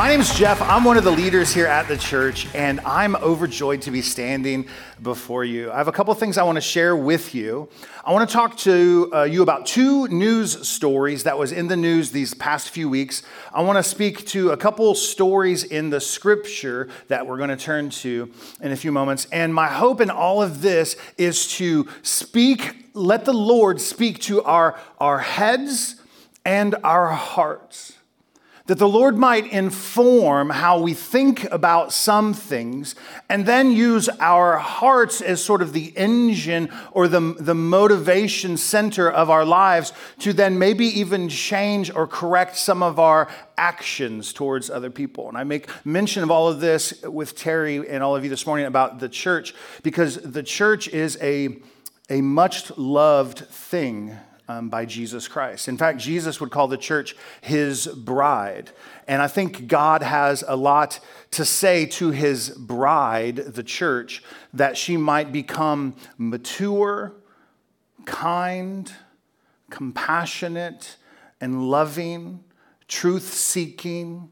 My name is Jeff. I'm one of the leaders here at the church, and I'm overjoyed to be standing before you. I have a couple things I want to share with you. I want to talk to uh, you about two news stories that was in the news these past few weeks. I want to speak to a couple stories in the scripture that we're going to turn to in a few moments. And my hope in all of this is to speak, let the Lord speak to our, our heads and our hearts that the Lord might inform how we think about some things and then use our hearts as sort of the engine or the, the motivation center of our lives to then maybe even change or correct some of our actions towards other people. And I make mention of all of this with Terry and all of you this morning about the church because the church is a, a much loved thing um, by Jesus Christ. In fact, Jesus would call the church his bride. And I think God has a lot to say to his bride, the church, that she might become mature, kind, compassionate, and loving, truth seeking,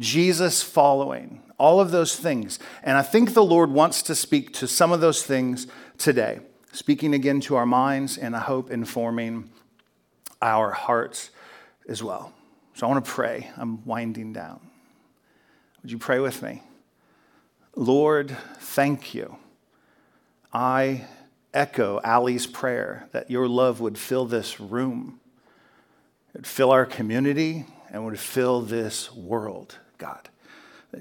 Jesus following, all of those things. And I think the Lord wants to speak to some of those things today, speaking again to our minds and I hope informing our hearts as well. So I want to pray. I'm winding down. Would you pray with me? Lord, thank you. I echo Ali's prayer that your love would fill this room, it would fill our community, and would fill this world, God.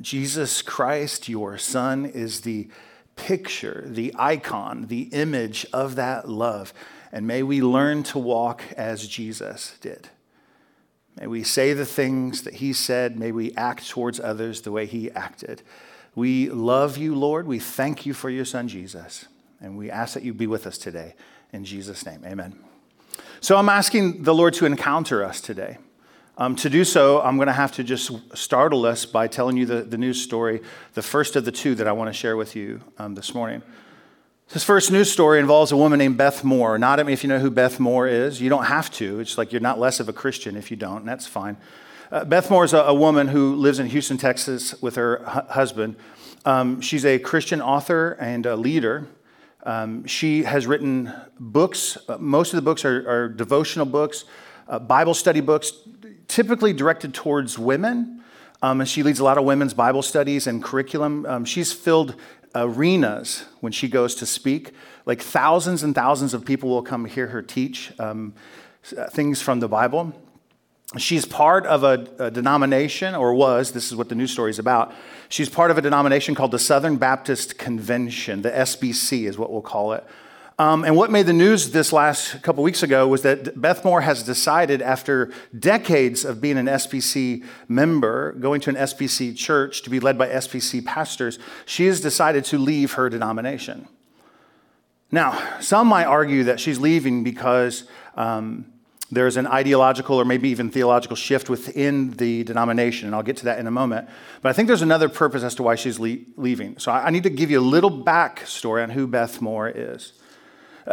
Jesus Christ, your Son, is the picture, the icon, the image of that love. And may we learn to walk as Jesus did. May we say the things that he said. May we act towards others the way he acted. We love you, Lord. We thank you for your son, Jesus. And we ask that you be with us today. In Jesus' name, amen. So I'm asking the Lord to encounter us today. Um, to do so, I'm going to have to just startle us by telling you the, the news story, the first of the two that I want to share with you um, this morning. This first news story involves a woman named Beth Moore. Not if you know who Beth Moore is. You don't have to. It's like you're not less of a Christian if you don't, and that's fine. Uh, Beth Moore is a, a, woman who lives in Houston, Texas with her hu- husband. Um, she's a Christian author and a leader. Um, she has written books. Uh, most of the books are, are devotional books, uh, Bible study books, typically directed towards women. Um, and she leads a lot of women's Bible studies and curriculum. Um, she's filled arenas when she goes to speak. Like thousands and thousands of people will come hear her teach um, things from the Bible. She's part of a, a, denomination, or was, this is what the news story is about. She's part of a denomination called the Southern Baptist Convention, the SBC is what we'll call it. Um, and what made the news this last couple weeks ago was that Beth Moore has decided, after decades of being an SBC member, going to an SBC church to be led by SBC pastors, she has decided to leave her denomination. Now, some might argue that she's leaving because um, there's an ideological or maybe even theological shift within the denomination, and I'll get to that in a moment. But I think there's another purpose as to why she's le- leaving. So I need to give you a little backstory on who Beth Moore is.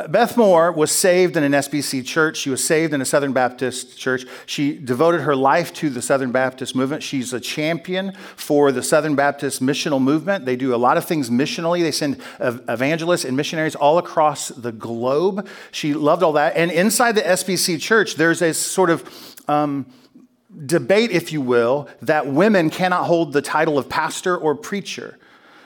Beth Moore was saved in an SBC church. She was saved in a Southern Baptist church. She devoted her life to the Southern Baptist movement. She's a champion for the Southern Baptist missional movement. They do a lot of things missionally. They send evangelists and missionaries all across the globe. She loved all that. And inside the SBC church, there's a sort of um, debate, if you will, that women cannot hold the title of pastor or preacher.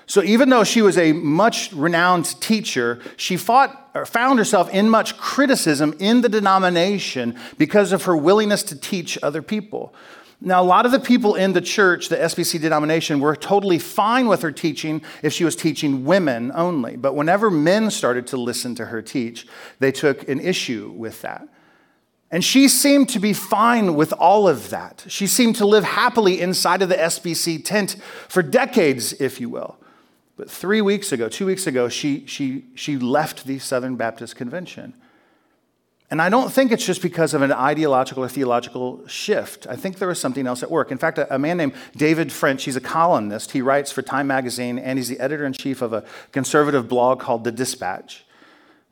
So even though she was a much renowned teacher, she fought found herself in much criticism in the denomination because of her willingness to teach other people. Now, a lot of the people in the church, the SBC denomination, were totally fine with her teaching if she was teaching women only. But whenever men started to listen to her teach, they took an issue with that. And she seemed to be fine with all of that. She seemed to live happily inside of the SBC tent for decades, if you will. But three weeks ago, two weeks ago, she, she, she left the Southern Baptist Convention. And I don't think it's just because of an ideological or theological shift. I think there was something else at work. In fact, a, a, man named David French, he's a columnist. He writes for Time Magazine, and he's the editor in chief of a conservative blog called The Dispatch.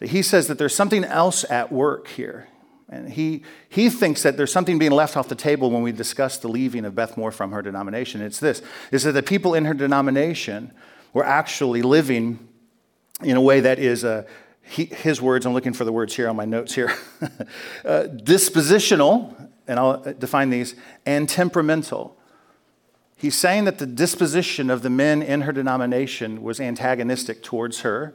He says that there's something else at work here. And he, he thinks that there's something being left off the table when we discuss the leaving of Beth Moore from her denomination. It's this is that the people in her denomination were actually living in a way that is a he, his words, I'm looking for the words here on my notes here uh, dispositional, and I'll define these, and temperamental. He's saying that the disposition of the men in her denomination was antagonistic towards her,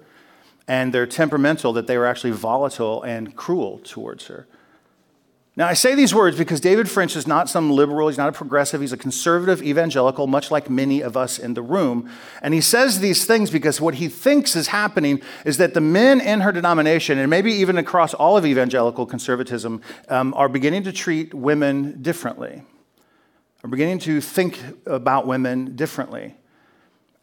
and they're temperamental, that they were actually volatile and cruel towards her. Now, I say these words because David French is not some liberal, he's not a progressive, he's a conservative evangelical, much like many of us in the room. And he says these things because what he thinks is happening is that the men in her denomination, and maybe even across all of evangelical conservatism, um, are beginning to treat women differently, are beginning to think about women differently.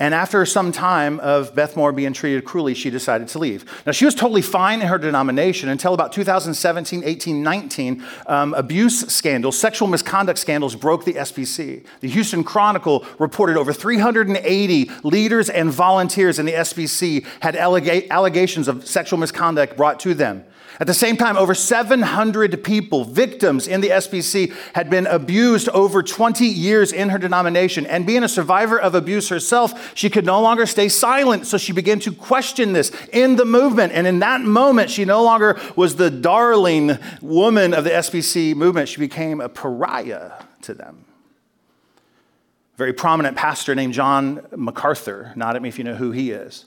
And after some time of Beth Moore being treated cruelly, she decided to leave. Now, she was totally fine in her denomination until about 2017, 18, 19. Um, abuse scandals, sexual misconduct scandals broke the SBC. The Houston Chronicle reported over 380 leaders and volunteers in the SBC had allegations of sexual misconduct brought to them. At the same time, over 700 people, victims in the SBC, had been abused over 20 years in her denomination. And being a survivor of abuse herself, she could no longer stay silent. So she began to question this in the movement. And in that moment, she no longer was the darling woman of the SBC movement. She became a pariah to them. Very prominent pastor named John MacArthur, nod at me if you know who he is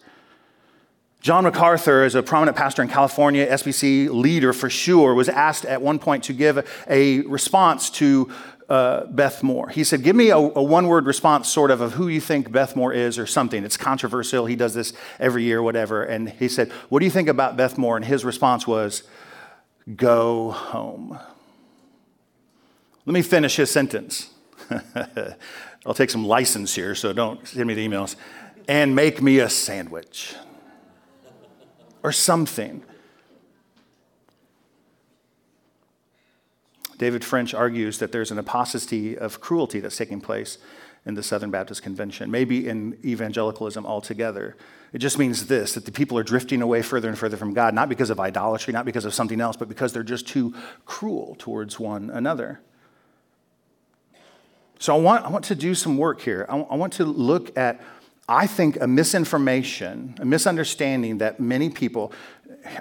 John MacArthur is a prominent pastor in California, SBC leader for sure, was asked at one point to give a response to uh, Beth Moore. He said, Give me a, a one word response, sort of, of who you think Beth Moore is or something. It's controversial. He does this every year, whatever. And he said, What do you think about Beth Moore? And his response was, Go home. Let me finish his sentence. I'll take some license here, so don't send me the emails. And make me a sandwich or something. David French argues that there's an apostasy of cruelty that's taking place in the Southern Baptist Convention, maybe in evangelicalism altogether. It just means this that the people are drifting away further and further from God, not because of idolatry, not because of something else, but because they're just too cruel towards one another. So I want, I want to do some work here. I, I want to look at I think a misinformation, a misunderstanding that many people,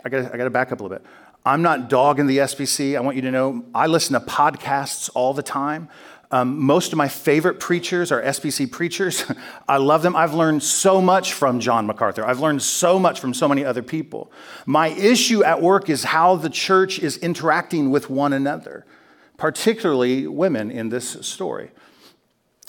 I gotta, I gotta back up a little bit. I'm not dogging the SBC. I want you to know I listen to podcasts all the time. Um, most of my favorite preachers are SBC preachers. I love them. I've learned so much from John MacArthur. I've learned so much from so many other people. My issue at work is how the church is interacting with one another, particularly women in this story.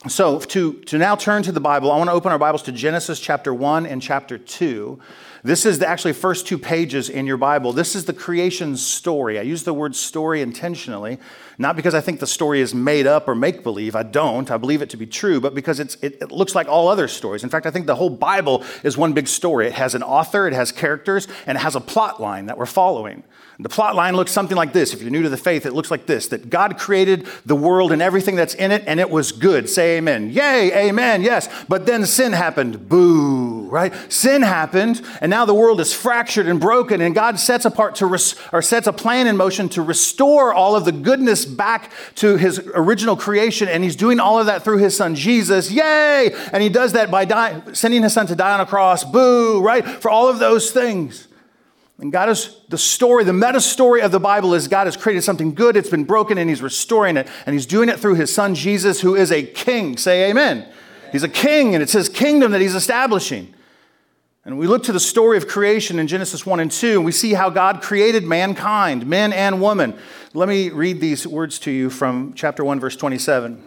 So, to, to now turn to the Bible, I want to open our Bibles to Genesis chapter 1 and chapter 2. This is the actually first two pages in your Bible. This is the creation story. I use the word story intentionally, not because I think the story is made up or make believe. I don't. I believe it to be true, but because it, it looks like all other stories. In fact, I think the whole Bible is one big story. It has an author, it has characters, and it has a plot line that we're following. The plot line looks something like this. If you're new to the faith, it looks like this that God created the world and everything that's in it, and it was good. Say amen. Yay, amen, yes. But then sin happened. Boo, right? Sin happened, and now the world is fractured and broken, and God sets apart to res- or sets a plan in motion to restore all of the goodness back to his original creation, and he's doing all of that through his son Jesus. Yay! And he does that by die, sending his son to die on a cross. Boo, right? For all of those things. And God is the story, the meta story of the Bible is God has created something good, it's been broken, and He's restoring it. And He's doing it through His Son Jesus, who is a king. Say amen. He's a king, and it's His kingdom that He's establishing. And we look to the story of creation in Genesis 1 and 2, and we see how God created mankind, men and women. Let me read these words to you from chapter 1, verse 27.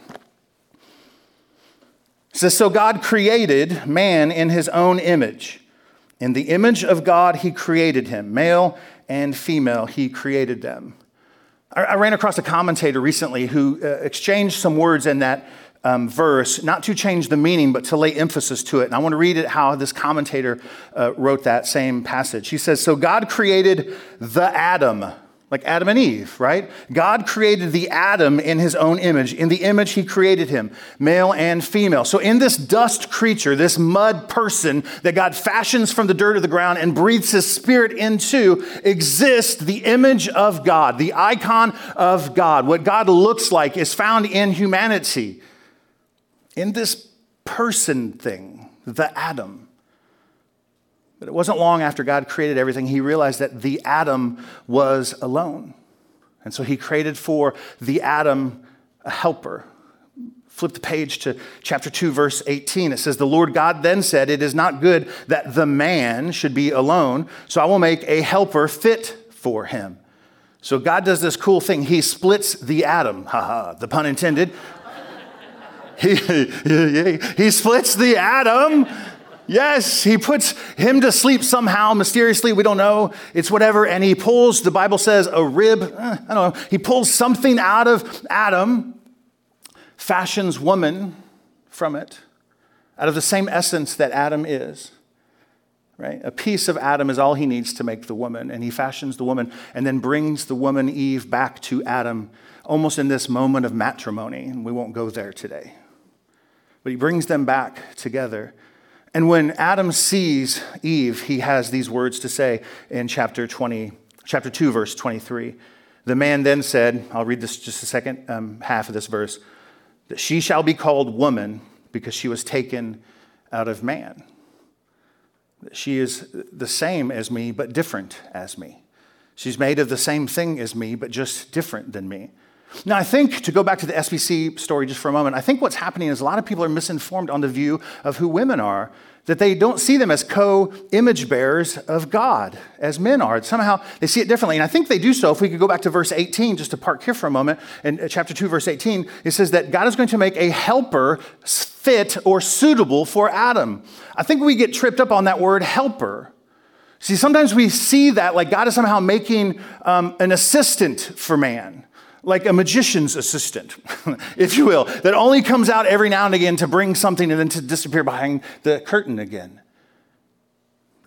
It says, So God created man in His own image. In the image of God, he created him. Male and female, he created them. I, ran across a commentator recently who uh, exchanged some words in that um, verse, not to change the meaning, but to lay emphasis to it. And I want to read it how this commentator uh, wrote that same passage. He says, So God created the Adam, like Adam and Eve, right? God created the Adam in his own image. In the image, he created him, male and female. So, in this dust creature, this mud person that God fashions from the dirt of the ground and breathes his spirit into, exists the image of God, the icon of God. What God looks like is found in humanity in this person thing, the Adam. But it wasn't long after God created everything, he realized that the Adam was alone. And so he created for the Adam a helper. Flip the page to chapter 2, verse 18. It says, The Lord God then said, It is not good that the man should be alone, so I will make a helper fit for him. So God does this cool thing. He splits the atom, haha, the pun intended, he, he, he splits the atom. Yes, he puts him to sleep somehow, mysteriously, we don't know. It's whatever. And he pulls, the Bible says, a rib. Eh, I don't know. He pulls something out of Adam, fashions woman from it, out of the same essence that Adam is. Right? A piece of Adam is all he needs to make the woman, and he fashions the woman and then brings the woman Eve back to Adam almost in this moment of matrimony. And we won't go there today but he brings them back together. And when Adam sees Eve, he has these words to say in chapter 20, chapter 2, verse 23. The man then said, I'll read this just a second um, half of this verse, that she shall be called woman because she was taken out of man. She is the same as me, but different as me. She's made of the same thing as me, but just different than me. Now, I think, to go back to the SBC story just for a moment, I think what's happening is a lot of people are misinformed on the view of who women are, that they don't see them as co image bearers of God, as men are. Somehow they see it differently. And I think they do so. If we could go back to verse 18, just to park here for a moment, in uh, chapter 2, verse 18, it says that God is going to make a helper fit or suitable for Adam. I think we get tripped up on that word helper. See, sometimes we see that like God is somehow making um, an assistant for man like a magician's assistant, if you will, that only comes out every now and again to bring something and then to disappear behind the curtain again.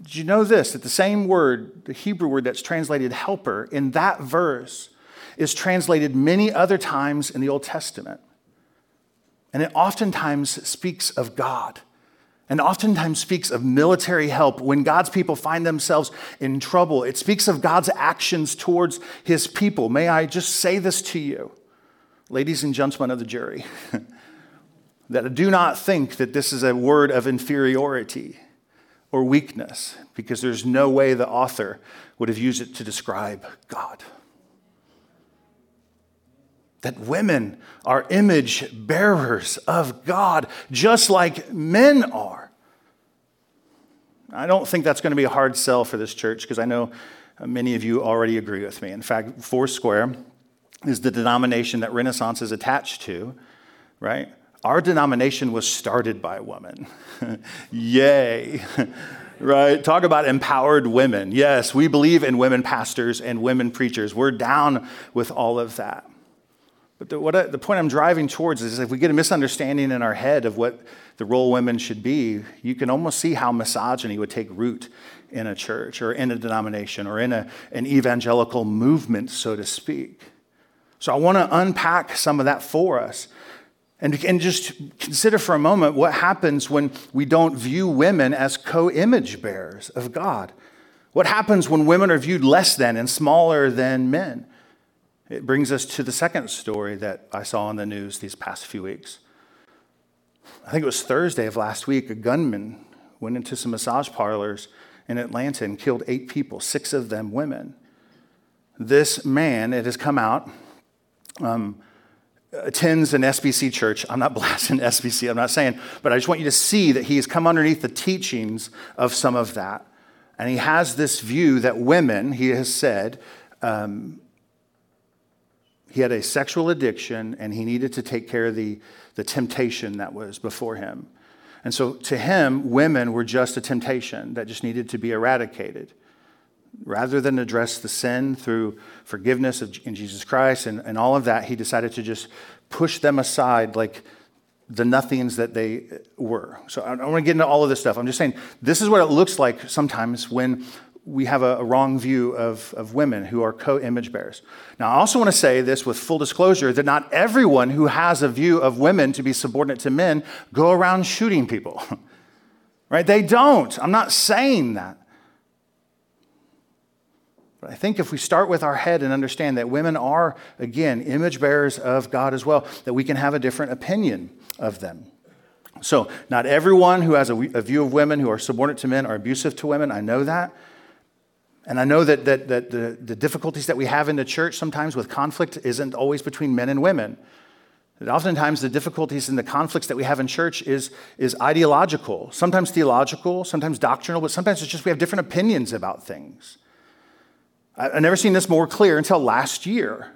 Did you know this? That the same word, the Hebrew word that's translated helper, in that verse is translated many other times in the Old Testament. And it oftentimes speaks of God and oftentimes speaks of military help when God's people find themselves in trouble. It speaks of God's actions towards his people. May I just say this to you, ladies and gentlemen of the jury, that I do not think that this is a word of inferiority or weakness, because there's no way the author would have used it to describe God that women are image bearers of God, just like men are. I don't think that's going to be a hard sell for this church because I know many of you already agree with me. In fact, Foursquare is the denomination that Renaissance is attached to, right? Our denomination was started by a woman. Yay. right? Talk about empowered women. Yes, we believe in women pastors and women preachers. We're down with all of that. But the, I, the point I'm driving towards is if we get a misunderstanding in our head of what the role women should be, you can almost see how misogyny would take root in a church or in a denomination or in a, an evangelical movement, so to speak. So I want to unpack some of that for us. And, and just consider for a moment what happens when we don't view women as co image bearers of God. What happens when women are viewed less than and smaller than men? It brings us to the second story that I saw in the news these past few weeks. I think it was Thursday of last week, a gunman went into some massage parlors in Atlanta and killed eight people, six of them women. This man, it has come out, um, attends an SBC church. I'm not blasting SBC, I'm not saying, but I just want you to see that he has come underneath the teachings of some of that. And he has this view that women, he has said, um, he had a sexual addiction and he needed to take care of the, the temptation that was before him. And so to him, women were just a temptation that just needed to be eradicated. Rather than address the sin through forgiveness of, in Jesus Christ and, and all of that, he decided to just push them aside like the nothings that they were. So I don't want to get into all of this stuff. I'm just saying this is what it looks like sometimes when we have a, a wrong view of, of women who are co image bearers. Now, I also want to say this with full disclosure that not everyone who has a view of women to be subordinate to men go around shooting people. right? They don't. I'm not saying that. But I think if we start with our head and understand that women are, again, image bearers of God as well, that we can have a different opinion of them. So, not everyone who has a, a view of women who are subordinate to men are abusive to women. I know that. And I know that, that, that the, the difficulties that we have in the church sometimes with conflict isn't always between men and women. That oftentimes the difficulties and the conflicts that we have in church is, is ideological, sometimes theological, sometimes doctrinal, but sometimes it's just we have different opinions about things. I, have never seen this more clear until last year,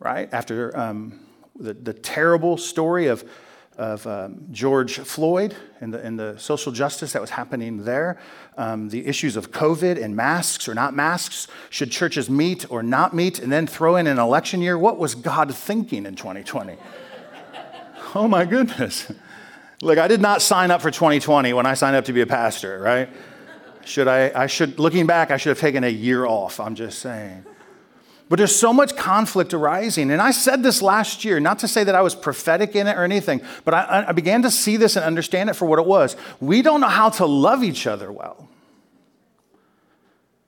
right? After um, the, the terrible story of of um, George Floyd and the, and the, social justice that was happening there, um, the issues of COVID and masks or not masks, should churches meet or not meet, and then throw in an election year. What was God thinking in 2020? oh my goodness. Look, I did not sign up for 2020 when I signed up to be a pastor, right? Should I, I should, looking back, I should have taken a year off, I'm just saying. But there's so much conflict arising. And I said this last year, not to say that I was prophetic in it or anything, but I, I, began to see this and understand it for what it was. We don't know how to love each other well.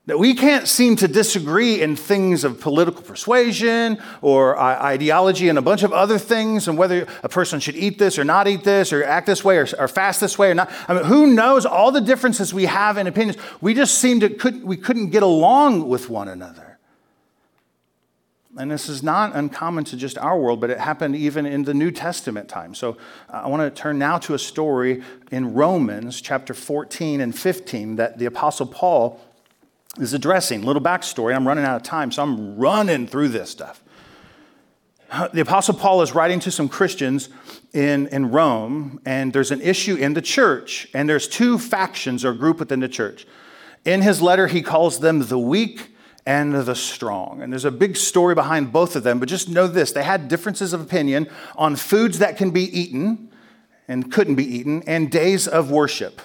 That we can't seem to disagree in things of political persuasion or uh, ideology and a bunch of other things, and whether a person should eat this or not eat this, or act this way or, or fast this way or not. I mean, who knows all the differences we have in opinions? We just seem to could, we couldn't get along with one another. And this is not uncommon to just our world, but it happened even in the New Testament time. So uh, I want to turn now to a story in Romans chapter 14 and 15 that the Apostle Paul is addressing. Little backstory. I'm running out of time, so I'm running through this stuff. The Apostle Paul is writing to some Christians in, in Rome, and there's an issue in the church, and there's two factions or group within the church. In his letter, he calls them the weak and the strong. And there's a big story behind both of them, but just know this they had differences of opinion on foods that can be eaten and couldn't be eaten, and days of worship.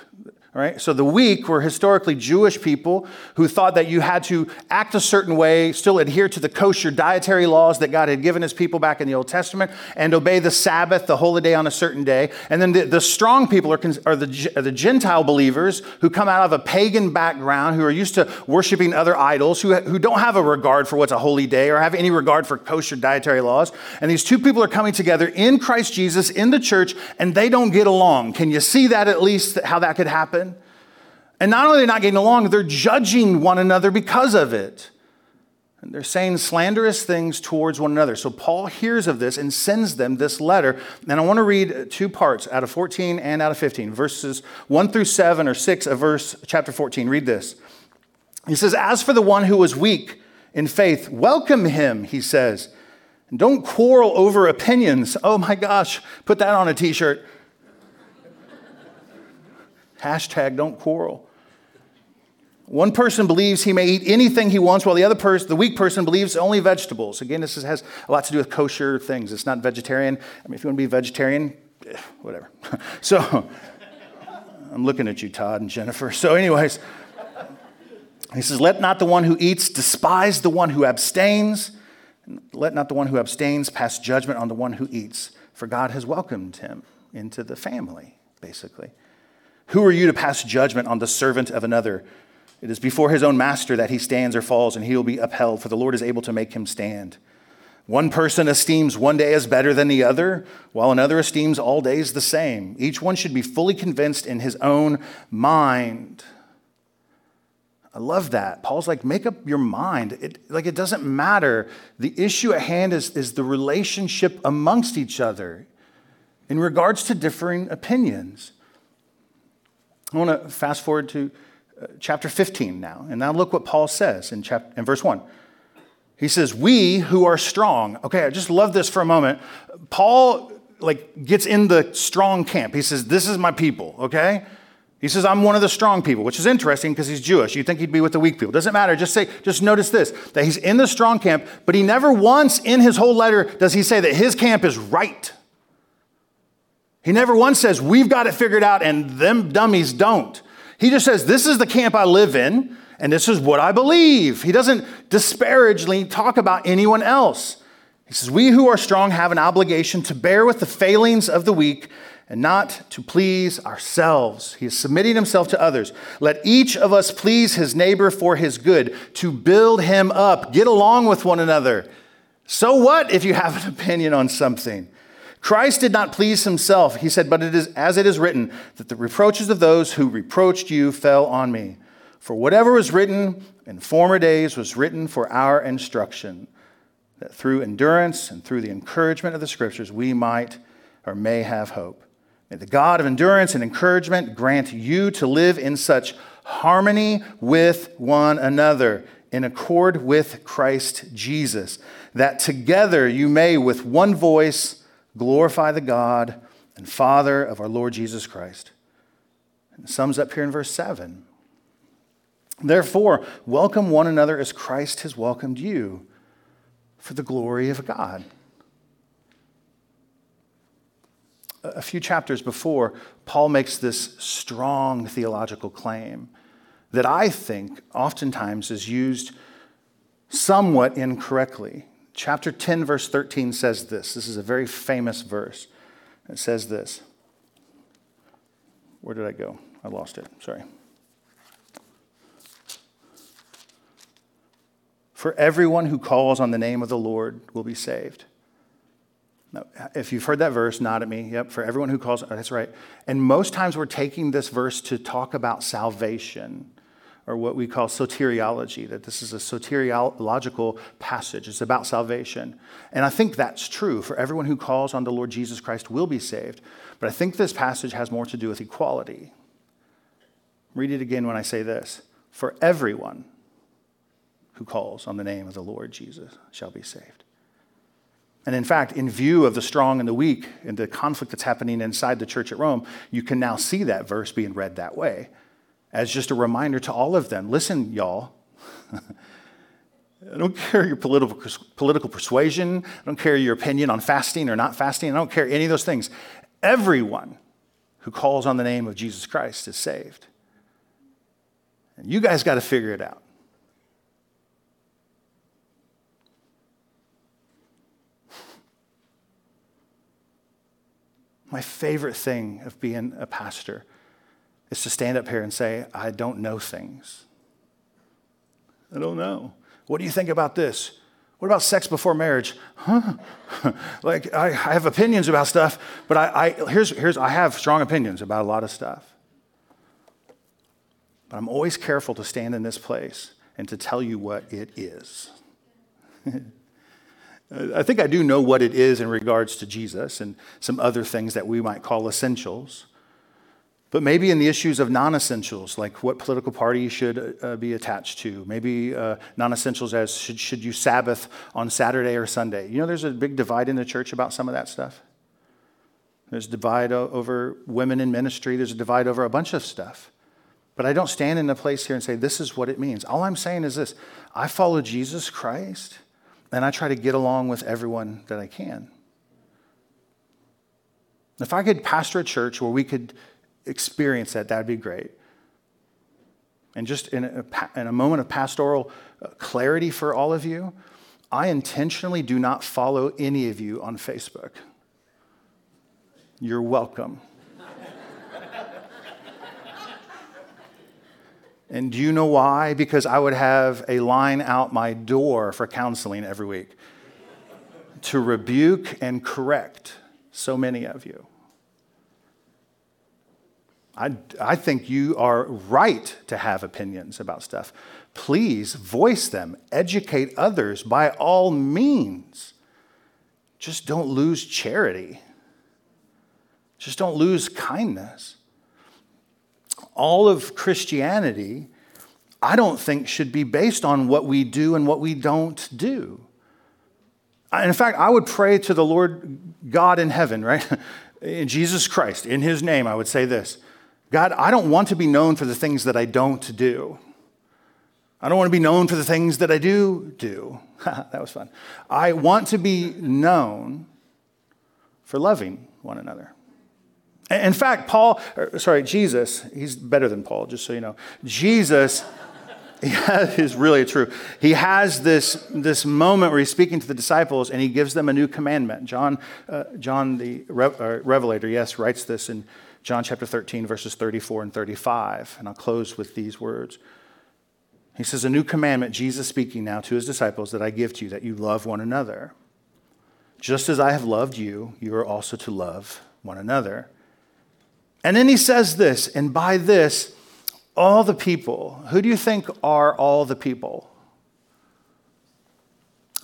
Right? So the weak were historically Jewish people who thought that you had to act a certain way, still adhere to the kosher dietary laws that God had given his people back in the Old Testament, and obey the Sabbath, the holy day on a certain day. And then the, the strong people are, are, the, are the Gentile believers who come out of a pagan background, who are used to worshiping other idols, who, who don't have a regard for what's a holy day or have any regard for kosher dietary laws. And these two people are coming together in Christ Jesus in the church, and they don't get along. Can you see that at least, how that could happen? And not only are they not getting along, they're judging one another because of it. And they're saying slanderous things towards one another. So Paul hears of this and sends them this letter. And I want to read two parts out of 14 and out of 15, verses 1 through 7 or 6 of verse chapter 14. Read this. He says, As for the one who was weak in faith, welcome him, he says. And don't quarrel over opinions. Oh my gosh, put that on a t shirt. Hashtag don't quarrel. One person believes he may eat anything he wants, while the other person, the weak person, believes only vegetables. Again, this has a lot to do with kosher things. It's not vegetarian. I mean, if you want to be vegetarian, eh, whatever. So, I'm looking at you, Todd and Jennifer. So, anyways, he says, Let not the one who eats despise the one who abstains. Let not the one who abstains pass judgment on the one who eats, for God has welcomed him into the family, basically. Who are you to pass judgment on the servant of another? It is before his own master that he stands or falls, and he will be upheld, for the Lord is able to make him stand. One person esteems one day as better than the other, while another esteems all days the same. Each one should be fully convinced in his own mind. I love that. Paul's like, make up your mind. It, like, it doesn't matter. The issue at hand is, is the relationship amongst each other in regards to differing opinions. I want to fast forward to chapter 15 now. And now look what Paul says in, chapter, in verse 1. He says, We who are strong. Okay, I just love this for a moment. Paul like gets in the strong camp. He says, This is my people, okay? He says, I'm one of the strong people, which is interesting because he's Jewish. You'd think he'd be with the weak people. Doesn't matter. Just say, just notice this that he's in the strong camp, but he never once in his whole letter does he say that his camp is right. He never once says, We've got it figured out and them dummies don't. He just says, This is the camp I live in and this is what I believe. He doesn't disparagingly talk about anyone else. He says, We who are strong have an obligation to bear with the failings of the weak and not to please ourselves. He is submitting himself to others. Let each of us please his neighbor for his good, to build him up. Get along with one another. So what if you have an opinion on something? Christ did not please himself. He said, But it is as it is written, that the reproaches of those who reproached you fell on me. For whatever was written in former days was written for our instruction, that through endurance and through the encouragement of the scriptures we might or may have hope. May the God of endurance and encouragement grant you to live in such harmony with one another, in accord with Christ Jesus, that together you may with one voice glorify the God and Father of our Lord Jesus Christ. And sums up here in verse 7. Therefore, welcome one another as Christ has welcomed you for the glory of God. a few chapters before, Paul makes this strong theological claim that I think oftentimes is used somewhat incorrectly. Chapter 10, verse 13 says this. This is a very famous verse. It says this. Where did I go? I lost it. Sorry. For everyone who calls on the name of the Lord will be saved. Now, if you've heard that verse, nod at me. Yep, for everyone who calls, that's right. And most times we're taking this verse to talk about salvation or what we call soteriology, that this is a soteriological passage. It's about salvation. And I think that's true. For everyone who calls on the Lord Jesus Christ will be saved. But I think this passage has more to do with equality. Read it again when I say this. For everyone who calls on the name of the Lord Jesus shall be saved. And in fact, in view of the strong and the weak and the conflict that's happening inside the church at Rome, you can now see that verse being read that way as just a reminder to all of them listen, y'all. I don't care your political, political persuasion. I don't care your opinion on fasting or not fasting. I don't care any of those things. Everyone who calls on the name of Jesus Christ is saved. And you guys got to figure it out. My favorite thing of being a pastor is to stand up here and say, I don't know things. I don't know. What do you think about this? What about sex before marriage? Huh? like, I, I, have opinions about stuff, but I, I, here's, here's, I have strong opinions about a lot of stuff. But I'm always careful to stand in this place and to tell you what it is. I think I do know what it is in regards to Jesus and some other things that we might call essentials. But maybe in the issues of non essentials, like what political party you should uh, be attached to, maybe uh, non essentials as should, should you Sabbath on Saturday or Sunday. You know, there's a big divide in the church about some of that stuff. There's a divide over women in ministry, there's a divide over a bunch of stuff. But I don't stand in a place here and say, this is what it means. All I'm saying is this I follow Jesus Christ and I try to get along with everyone that I can. If I could pastor a church where we could experience that, that'd be great. And just in a, in a moment of pastoral uh, clarity for all of you, I intentionally do not follow any of you on Facebook. You're welcome. And do you know why? Because I would have a line out my door for counseling every week to rebuke and correct so many of you. I, I think you are right to have opinions about stuff. Please voice them, educate others by all means. Just don't lose charity, just don't lose kindness all of Christianity, I don't think should be based on what we do and what we don't do. In fact, I would pray to the Lord God in heaven, right? In Jesus Christ, in his name, I would say this God, I don't want to be known for the things that I don't do. I don't want to be known for the things that I do do. that was fun. I want to be known for loving one another. In fact, Paul, sorry, Jesus, he's better than Paul, just so you know. Jesus is really true. He has this, this moment where he's speaking to the disciples and he gives them a new commandment. John, uh, John the Re- uh, Revelator, yes, writes this in John chapter 13, verses 34 and 35. And I'll close with these words. He says, A new commandment, Jesus speaking now to his disciples, that I give to you, that you love one another. Just as I have loved you, you are also to love one another. And then he says this, and by this, all the people, who do you think are all the people?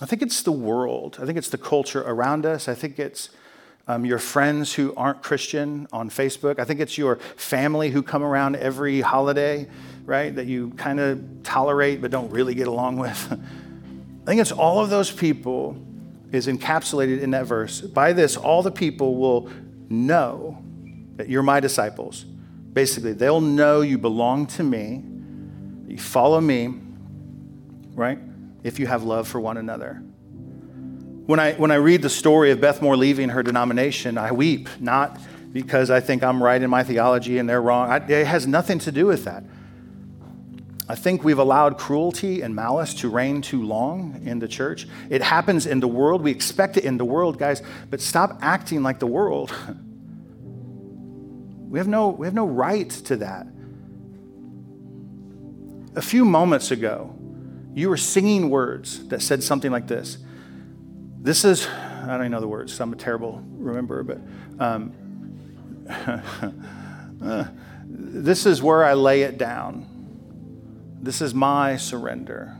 I think it's the world. I think it's the culture around us. I think it's um, your friends who aren't Christian on Facebook. I think it's your family who come around every holiday, right, that you kind of tolerate but don't really get along with. I think it's all of those people is encapsulated in that verse. By this, all the people will know that you're my disciples. Basically, they'll know you belong to me, you follow me, right? If you have love for one another. When I, when I read the story of Beth Moore leaving her denomination, I weep, not because I think I'm right in my theology and they're wrong. I, it has nothing to do with that. I think we've allowed cruelty and malice to reign too long in the church. It happens in the world. We expect it in the world, guys, but stop acting like the world. We have no, we have no right to that. A few moments ago, you were singing words that said something like this this is, I don't know the words, I'm a terrible remember, but um, uh, this is where I lay it down. This is my surrender.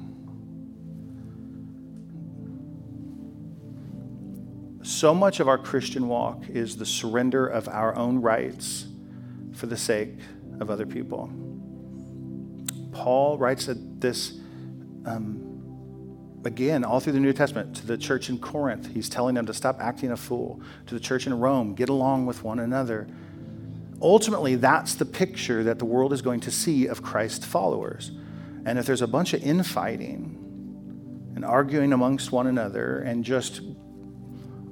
So much of our Christian walk is the surrender of our own rights for the sake of other people. Paul writes that this um, again, all through the New Testament, to the church in Corinth. He's telling them to stop acting a fool. To the church in Rome, get along with one another. Ultimately, that's the picture that the world is going to see of Christ followers. And if there's a bunch of infighting and arguing amongst one another and just,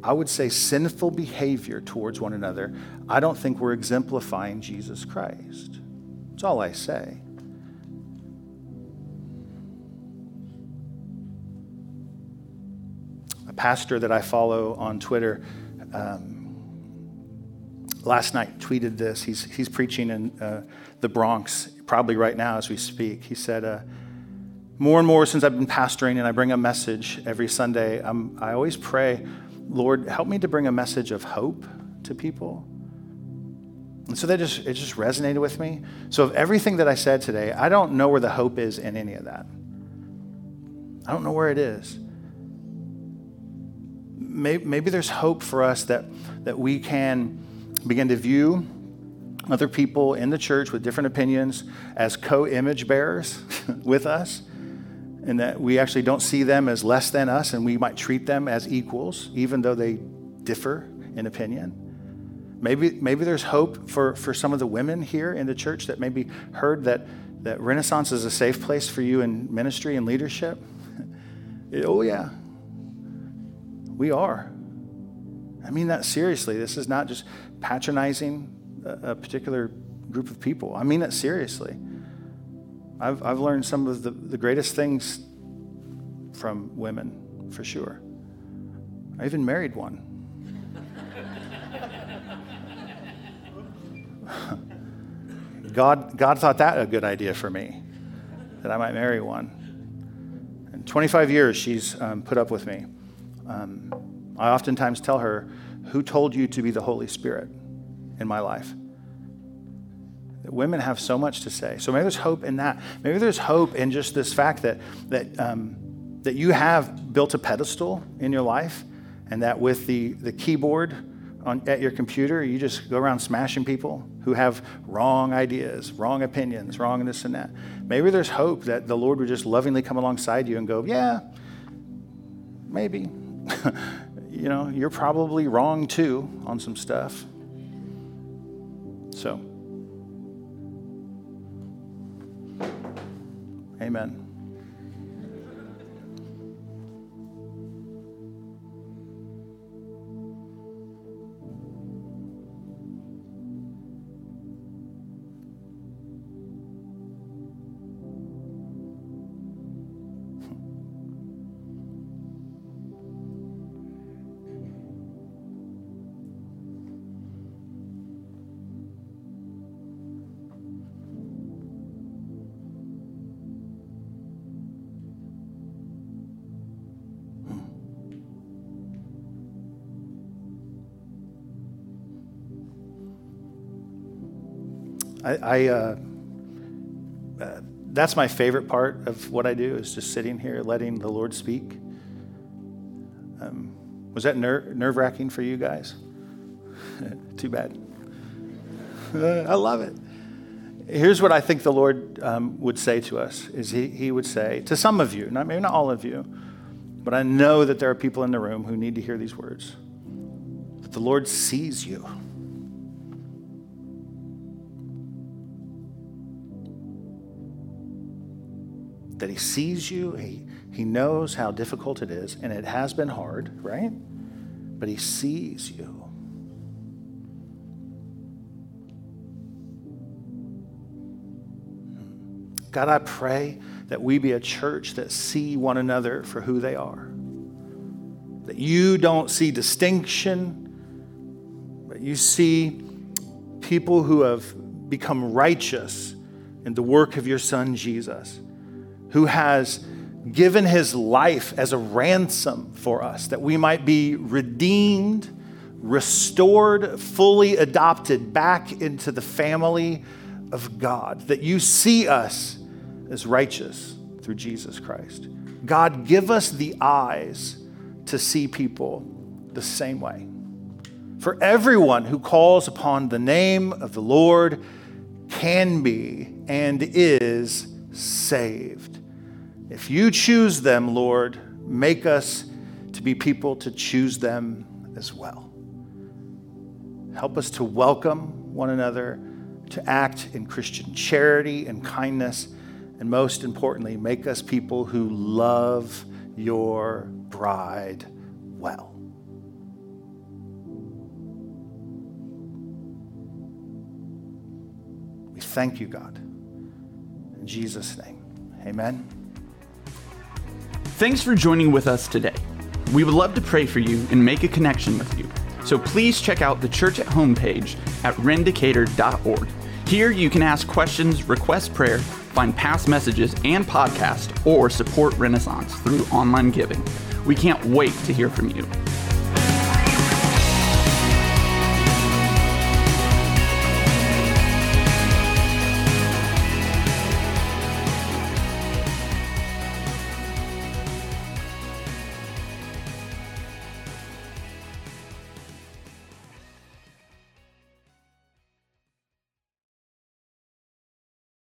I would say, sinful behavior towards one another, I don't think we're exemplifying Jesus Christ. That's all I say. Pastor that I follow on Twitter um, last night tweeted this. He's, he's preaching in uh, the Bronx, probably right now as we speak. He said, uh, More and more since I've been pastoring and I bring a message every Sunday, I'm, I always pray, Lord, help me to bring a message of hope to people. And so that just it just resonated with me. So of everything that I said today, I don't know where the hope is in any of that. I don't know where it is maybe, maybe there's hope for us that, that we can begin to view other people in the church with different opinions as co image bearers with us, and that we actually don't see them as less than us, and we might treat them as equals, even though they differ in opinion. Maybe, maybe there's hope for, for some of the women here in the church that maybe heard that, that Renaissance is a safe place for you in ministry and leadership. oh, yeah, we are. I mean that seriously. This is not just patronizing a, a particular group of people. I mean that seriously. I've, I've learned some of the, the greatest things from women, for sure. I even married one. God, God thought that a good idea for me, that I might marry one. In 25 years, she's um, put up with me. Um, I oftentimes tell her, Who told you to be the Holy Spirit in my life? That women have so much to say. So maybe there's hope in that. Maybe there's hope in just this fact that, that, um, that you have built a pedestal in your life, and that with the, the keyboard on, at your computer, you just go around smashing people who have wrong ideas, wrong opinions, wrong this and that. Maybe there's hope that the Lord would just lovingly come alongside you and go, Yeah, maybe. you know, you're probably wrong too on some stuff. So, amen. I, I uh, uh, that's my favorite part of what I do is just sitting here letting the Lord speak. Um, was that ner- nerve wracking for you guys? Too bad. Uh, I love it. Here's what I think the Lord um, would say to us: is he, he would say to some of you, not maybe not all of you, but I know that there are people in the room who need to hear these words. That the Lord sees you. That He sees you. He, he knows how difficult it is, and it has been hard, right? But He sees you. Hmm. God, I pray that we be a church that see one another for who they are. That you don't see distinction, but you see people who have become righteous in the work of your son Jesus, who has given his life as a ransom for us, that we might be redeemed, restored, fully adopted back into the family of God, that you see us as righteous through Jesus Christ. God, give us the eyes to see people the same way. For everyone who calls upon the name of the Lord can be and is saved. If you choose them, Lord, make us to be people to choose them as well. Help us to welcome one another, to act in Christian charity and kindness and most importantly, make us people who love your bride well. We thank you, God. In Jesus' name, amen. Thanks for joining with us today. We would love to pray for you and make a connection with you. So please check out the church at home page at rendicator.org. Here you can ask questions, request prayer, find past messages and podcasts, or support Renaissance through online giving. We can't wait to hear from you.